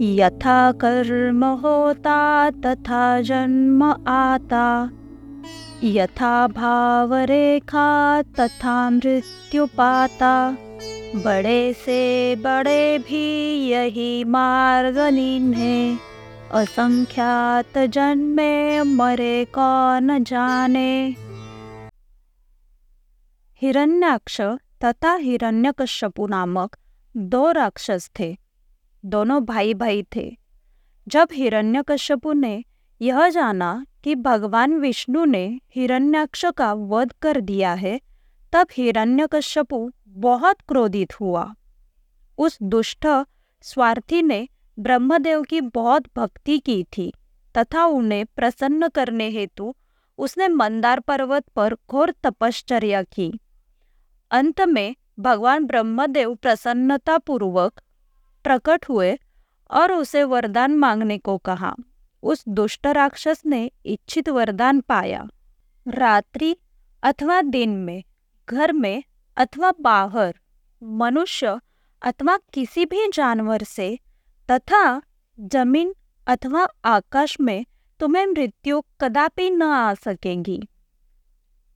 यथा कर्म होता तथा जन्म आता। यथा भाव रेखा तथा मृत्यु पाता बड़े से बड़े भी यही मार्ग निन्हे। असंख्यात जन्मे मरे कौन जाने। हिरण्याक्ष तथा हिरण्यकश्यपु नामक दो राक्षस थे। दोनों भाई भाई थे। जब हिरण्यकश्यपु ने यह जाना कि भगवान विष्णु ने हिरण्याक्ष का वध कर दिया है, तब हिरण्यकश्यपु बहुत क्रोधित हुआ। उस दुष्ट स्वार्थी ने ब्रह्मदेव की बहुत भक्ति की थी, तथा उन्हें प्रसन्न करने हेतु उसने मंदार पर्वत पर घोर तपश्चर्या की। अंत में भगवान ब्रह्मदेव प्रसन्नतापूर्वक प्रकट हुए और उसे वरदान मांगने को कहा। उस दुष्ट राक्षस ने इच्छित वरदान पाया। रात्रि अथवा दिन में, घर में अथवा बाहर, मनुष्य अथवा किसी भी जानवर से, तथा ज़मीन अथवा आकाश में तुम्हें मृत्यु कदापि न आ सकेगी।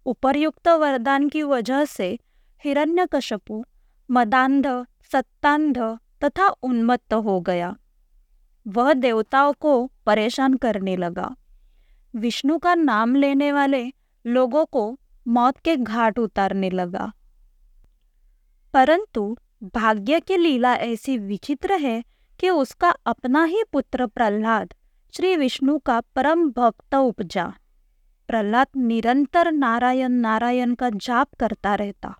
उपर्युक्त वरदान की वजह से हिरण्यकशपु मदांध सत्तांध तथा उन्मत्त हो गया। वह देवताओं को परेशान करने लगा। विष्णु का नाम लेने वाले लोगों को मौत के घाट उतारने लगा। परंतु भाग्य की लीला ऐसी विचित्र है कि उसका अपना ही पुत्र प्रहलाद श्री विष्णु का परम भक्त उपजा। प्रहलाद निरंतर नारायण नारायण का जाप करता रहता।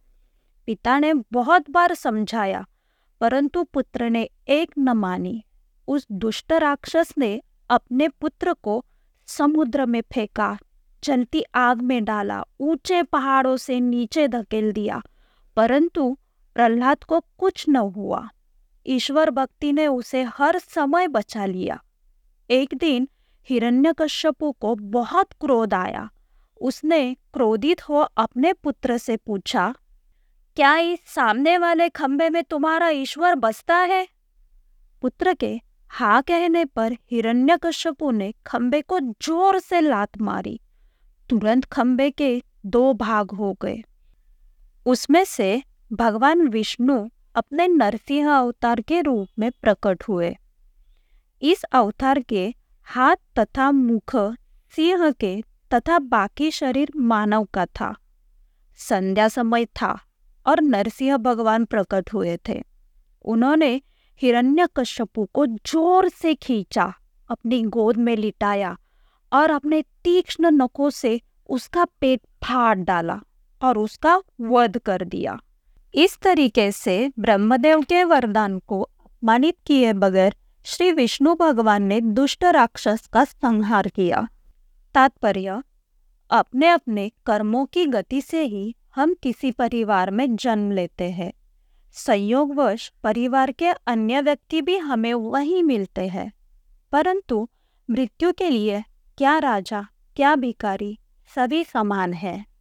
पिता ने बहुत बार समझाया परंतु पुत्र ने एक न मानी। उस दुष्ट राक्षस ने अपने पुत्र को समुद्र में फेंका जलती आग में डाला, ऊँचे पहाड़ों से नीचे धकेल दिया, परंतु प्रहलाद को कुछ न हुआ। ईश्वर भक्ति ने उसे हर समय बचा लिया। एक दिन हिरण्यकश्यपु को बहुत क्रोध आया। उसने क्रोधित हो अपने पुत्र से पूछा क्या इस सामने वाले खंबे में तुम्हारा ईश्वर बसता है? पुत्र के हा कहने पर हिरण्यकश्यपु ने खंबे को ज़ोर से लात मारी। तुरंत खंबे के दो भाग हो गए। उसमें से भगवान विष्णु अपने नरसिंह अवतार के रूप में प्रकट हुए। इस अवतार के हाथ तथा मुख सिंह के तथा बाकी शरीर मानव का था। संध्या समय था। और नरसिंह भगवान प्रकट हुए थे। उन्होंने हिरण्यकश्यपु को ज़ोर से खींचा, अपनी गोद में लिटाया और अपने तीक्ष्ण नखों से उसका पेट फाड़ डाला और उसका वध कर दिया। इस तरीके से ब्रह्मदेव के वरदान को अपमानित किए बगैर श्री विष्णु भगवान ने दुष्ट राक्षस का संहार किया। तात्पर्य अपने अपने कर्मों की गति से ही हम किसी परिवार में जन्म लेते हैं। संयोगवश परिवार के अन्य व्यक्ति भी हमें वही मिलते हैं। परंतु मृत्यु के लिए क्या राजा, क्या भिकारी सभी समान है।